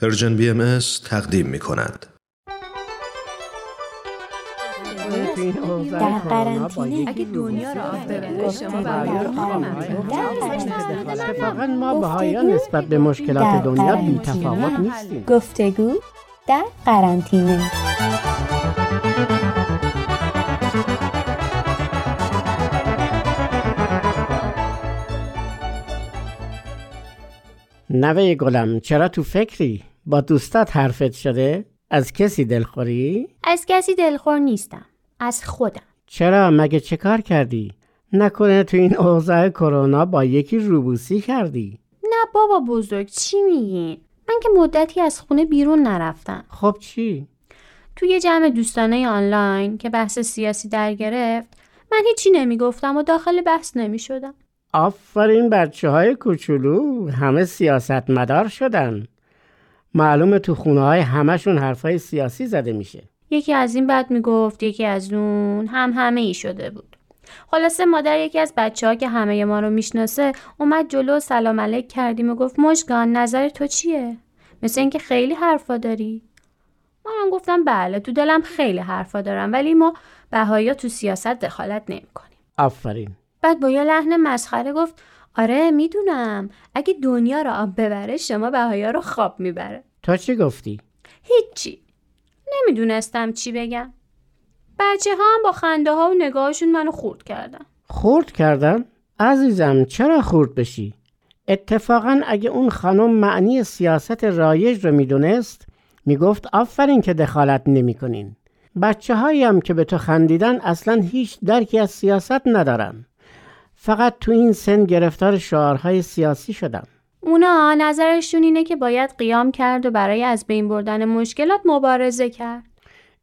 Persian BM تقدیم می کند. در قرنطینه. اگه دنیا رو اتفاقا ما بهاییان نسبت به مشکلات دنیا بی تفاوت نیستیم. گفتگو در قرنطینه. نوه گلم چرا تو فکری؟ با دوستات حرفت شده؟ از کسی دلخوری؟ از کسی دلخور نیستم از خودم چرا مگه چه کار کردی؟ نکنه تو این اوضاع کرونا با یکی روبوسی کردی؟ نه بابا بزرگ چی میگین؟ من که مدتی از خونه بیرون نرفتم خب چی؟ توی جمع دوستانه آنلاین که بحث سیاسی در گرفت من هیچی نمی‌گفتم و داخل بحث نمی‌شدم آفرین بچه های کوچولو همه سیاست مدار شدن معلومه تو خونه های همشون حرفای سیاسی زده میشه یکی از این بد می‌گفت یکی از اون هم همه ای شده بود خلاصه مادر یکی از بچه ها که همه ما رو می‌شناسه اومد جلو و سلام علیک کردیم و گفت مشگان نظر تو چیه؟ مثل اینکه خیلی حرفا داری؟ منم گفتم بله تو دلم خیلی حرفا دارم ولی ما بهایا تو سیاست دخالت نمی‌کنیم. آفرین بعد با یه لحن مسخره گفت آره می‌دونم اگه دنیا رو آب ببره شما بهایا رو خواب می‌بره تو چی گفتی؟ هیچی نمی‌دونستم چی بگم بچه ها هم با خنده ها و نگاهشون منو خورد کردن خورد کردن؟ عزیزم چرا خورد بشی؟ اتفاقا اگه اون خانم معنی سیاست رایج رو می‌دونست می‌گفت آفرین که دخالت نمی‌کنین. بچه هایی هم که به تو خندیدن اصلا هیچ درکی از سیاست ندارن. فقط تو این سن گرفتار شعارهای سیاسی شدن. اونا نظرشون اینه که باید قیام کرد و برای از بین بردن مشکلات مبارزه کرد.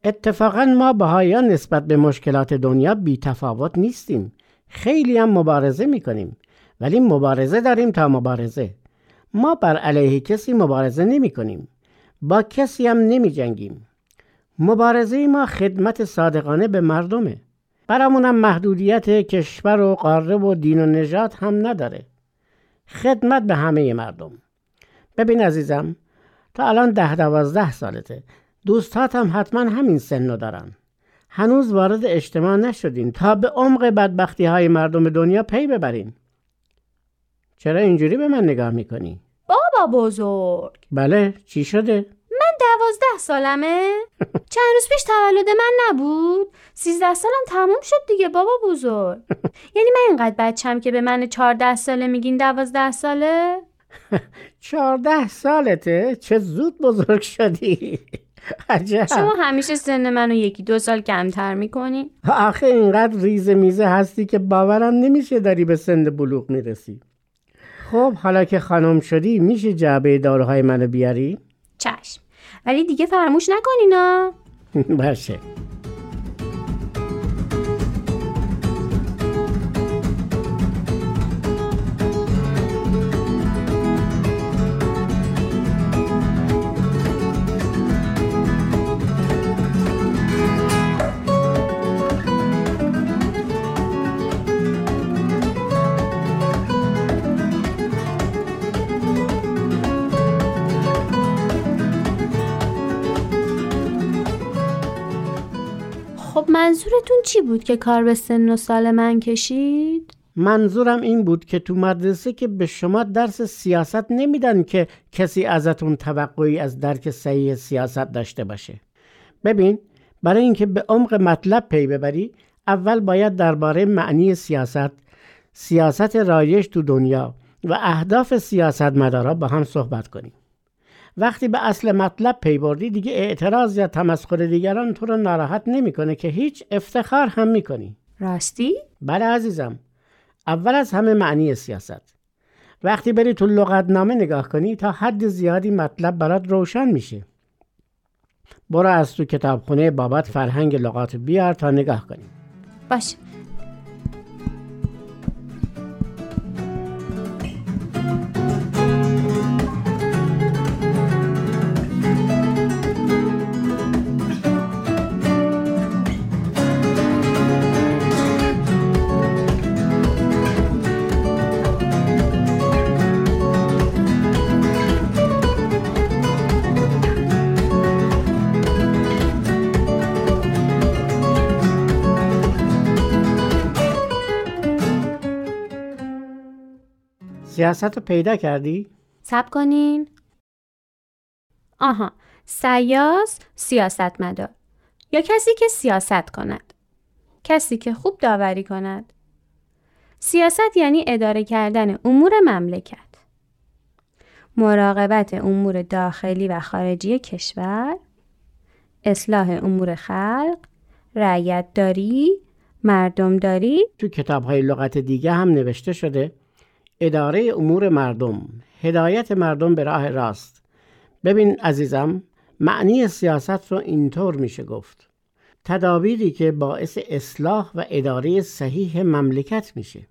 اتفاقا ما بهایان نسبت به مشکلات دنیا بی تفاوت نیستیم. خیلی هم مبارزه می‌کنیم. ولی مبارزه داریم تا مبارزه. ما بر علیه کسی مبارزه نمی کنیم. با کسی هم نمی جنگیم. مبارزه ما خدمت صادقانه به مردمه. برامونم محدودیت کشور و قاره و دین و نجات هم نداره. خدمت به همه مردم. ببین عزیزم تا الان ده دوازده سالته. دوستات هم حتما همین سنو دارن. هنوز وارد اجتماع نشدین تا به عمق بدبختی های مردم دنیا پی ببرین. چرا اینجوری به من نگاه می‌کنی؟ بابا بزرگ بله چی شده؟ دوازده سالمه؟ چند روز پیش تولد من نبود؟ سیزده سالم تموم شد دیگه بابا بزرگ. یعنی من اینقدر بچم که به من چهارده ساله میگین دوازده ساله؟ چهارده سالته؟ چه زود بزرگ شدی. عجب. شما همیشه سن منو یکی دو سال کمتر می‌کنی. آخه اینقدر ریزه میزه هستی که باورم نمیشه داری به سن بلوغ می‌رسی. خب حالا که خانم شدی میشه جعبه داروهای منو بیاری؟ چشم. ولی دیگه فراموش نکنینا. باشه. منظورتون چی بود که کار به سن و سال من کشید؟ منظورم این بود که تو مدرسه که به شما درس سیاست نمیدن که کسی ازتون توقعی از درک صحیح سیاست داشته باشه. ببین برای اینکه به عمق مطلب پی ببری اول باید درباره معنی سیاست، سیاست رایج تو دنیا و اهداف سیاستمدارا با هم صحبت کنیم. وقتی به اصل مطلب پی بردی دیگه اعتراض یا تمسخر دیگران تو رو ناراحت نمی‌کنه که هیچ افتخار هم می‌کنی. راستی؟ بله عزیزم. اول از همه معنی سیاست. وقتی بری تو لغتنامه نگاه کنی تا حد زیادی مطلب برات روشن میشه. برو از تو کتابخونه بابت فرهنگ لغات بیار تا نگاه کنی. باشه سیاست رو پیدا کردی؟ سب کنین. آها سیاس سیاستمدار. یا کسی که سیاست کند. کسی که خوب داوری کند. سیاست یعنی اداره کردن امور مملکت. مراقبت امور داخلی و خارجی کشور. اصلاح امور خلق. رعیت داری مردم داری تو کتاب های لغت دیگه هم نوشته شده. اداره امور مردم. هدایت مردم به راه راست. ببین عزیزم معنی سیاست رو اینطور میشه گفت. تدابیری که باعث اصلاح و اداره صحیح مملکت میشه.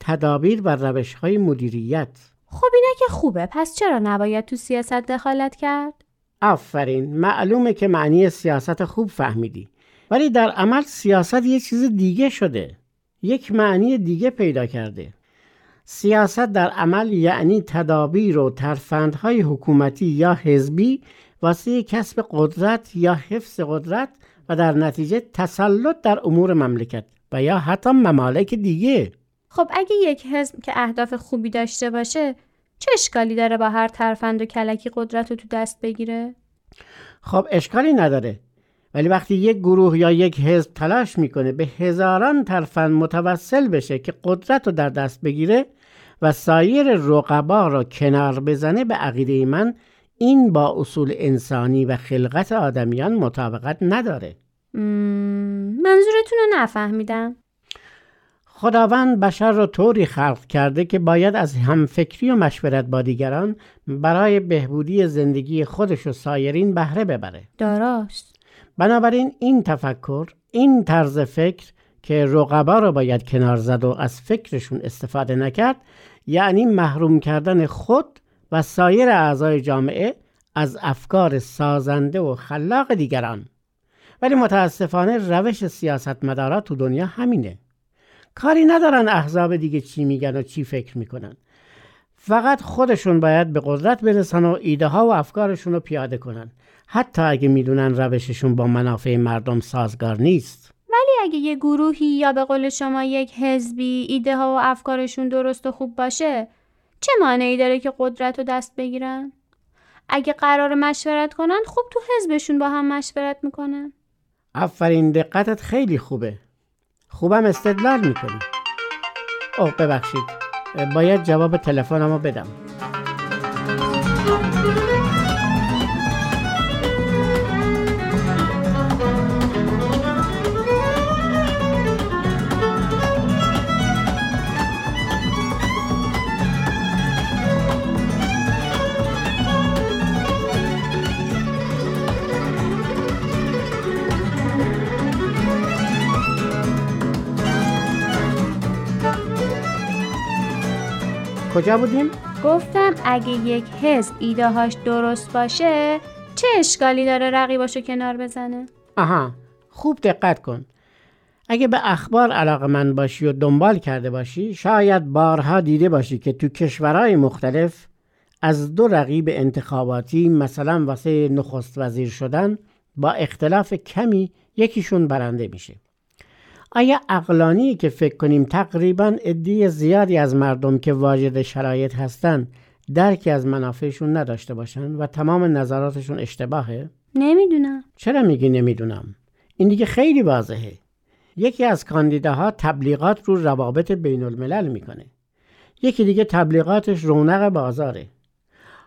تدابیر و روش های مدیریت. خب اینا که خوبه پس چرا نباید تو سیاست دخالت کرد؟ آفرین معلومه که معنی سیاست خوب فهمیدی. ولی در عمل سیاست یه چیز دیگه شده. یک معنی دیگه پیدا کرده. سیاست در عمل یعنی تدابیر و ترفندهای حکومتی یا حزبی واسه کسب قدرت یا حفظ قدرت و در نتیجه تسلط در امور مملکت و یا حتی ممالک دیگه خب اگه یک حزب که اهداف خوبی داشته باشه چه اشکالی داره با هر ترفند و کلکی قدرت رو تو دست بگیره؟ خب اشکالی نداره ولی وقتی یک گروه یا یک حزب تلاش می‌کنه به هزاران ترفند متوسل بشه که قدرت رو در دست بگیره و سایر رقبا را کنار بزنه به عقیده من این با اصول انسانی و خلقت آدمیان مطابقت نداره. منظورتون رو نفهمیدم. خداوند بشر را طوری خلق کرده که باید از همفکری و مشورت با دیگران برای بهبودی زندگی خودش و سایرین بهره ببره. درست. بنابراین این تفکر این طرز فکر که رقبا را باید کنار زد و از فکرشون استفاده نکرد یعنی محروم کردن خود و سایر اعضای جامعه از افکار سازنده و خلاق دیگران. ولی متاسفانه روش سیاستمدارا تو دنیا همینه. کاری ندارن احزاب دیگه چی میگن و چی فکر می‌کنن. فقط خودشون باید به قدرت برسن و ایده ها و افکارشون رو پیاده کنن. حتی اگه می‌دونن روششون با منافع مردم سازگار نیست. اگه یه گروهی یا به قول شما یک حزبی ایده ها و افکارشون درست و خوب باشه چه مانعی داره که قدرت رو دست بگیرن؟ اگه قرار مشورت کنن خوب تو حزبشون با هم مشورت می‌کنن. آفرین دقتت خیلی خوبه. خوبم استدلال می‌کنی. اوه ببخشید. باید جواب تلفنمو بدم. کجا بودیم؟ گفتم اگه یک حزب ایدههاش درست باشه چه اشکالی داره رقیباشو کنار بزنه؟ آها خوب دقت کن اگه به اخبار علاقه من باشی و دنبال کرده باشی شاید بارها دیده باشی که تو کشورهای مختلف از دو رقیب انتخاباتی مثلا واسه نخست وزیر شدن با اختلاف کمی یکیشون برنده میشه آیا اقلانی که فکر کنیم تقریبا عدی زیادی از مردم که واجد شرایط هستند درکی از منافعشون نداشته باشن و تمام نظراتشون اشتباهه؟ نمی‌دونم چرا میگی نمی‌دونم؟ این دیگه خیلی واضحه یکی از کاندیداها تبلیغات رو روابط بین الملل می‌کنه یکی دیگه تبلیغاتش رونق بازاره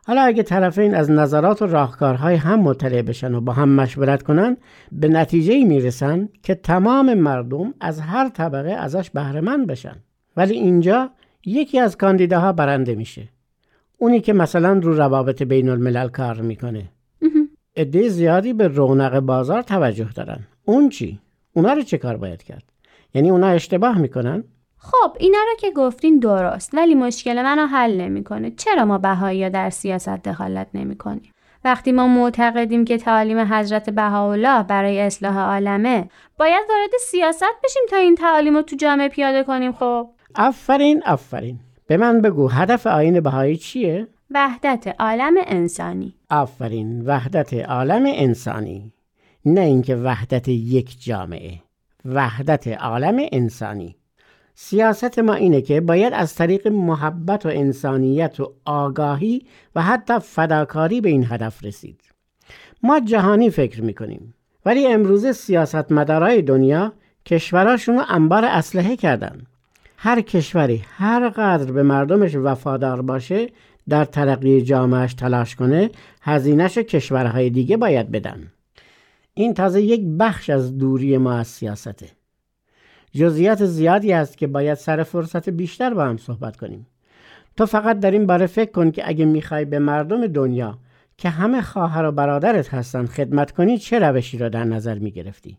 حالا اگه طرفین از نظرات و راهکارهای هم مطلع بشن و با هم مشورت کنن به نتیجه می‌رسن که تمام مردم از هر طبقه ازش بهرهمند بشن. ولی اینجا یکی از کاندیداها برنده میشه. اونی که مثلا رو روابط بین الملل کار می‌کنه. عده زیادی به رونق بازار توجه دارن. اون چی؟ اونا رو چه کار باید کرد؟ یعنی اونا اشتباه می‌کنن؟ خب اینا رو که گفتین درست ولی مشکل منو حل نمی‌کنه. چرا ما بهایی در سیاست دخالت نمی‌کنیم؟ وقتی ما معتقدیم که تعالیم حضرت بهاءالله برای اصلاح عالمه باید وارد سیاست بشیم تا این تعالیم رو تو جامعه پیاده کنیم خب؟ آفرین آفرین. به من بگو هدف آین بهایی چیه؟ وحدت عالم انسانی. آفرین وحدت عالم انسانی. نه اینکه وحدت یک جامعه وحدت عالم انسانی. سیاست ما اینه که باید از طریق محبت و انسانیت و آگاهی و حتی فداکاری به این هدف رسید. ما جهانی فکر می‌کنیم ولی امروزه سیاستمدارای دنیا کشوراشون رو انبار اسلحه کردن. هر کشوری هر قدر به مردمش وفادار باشه در ترقی جامعش تلاش کنه هزینهش کشورهای دیگه باید بدن. این تازه یک بخش از دوری ما از سیاسته. جزئیات زیادی است که باید سر فرصت بیشتر با هم صحبت کنیم. تو فقط در این باره فکر کن که اگه می‌خوای به مردم دنیا که همه خواهر و برادرت هستن خدمت کنی چه روشی را در نظر می‌گرفتی؟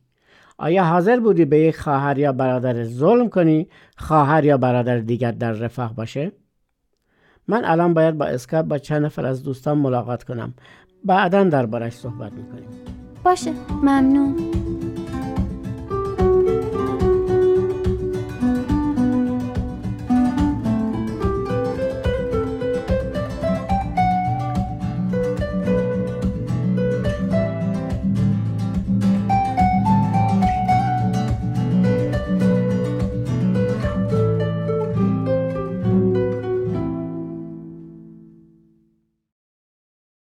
آیا حاضر بودی به یک خواهر یا برادر ظلم کنی خواهر یا برادر دیگر در رفاه باشه؟ من الان باید با اسکاپ با چند نفر از دوستان ملاقات کنم. بعدا دربارش صحبت می‌کنیم. باشه. ممنون.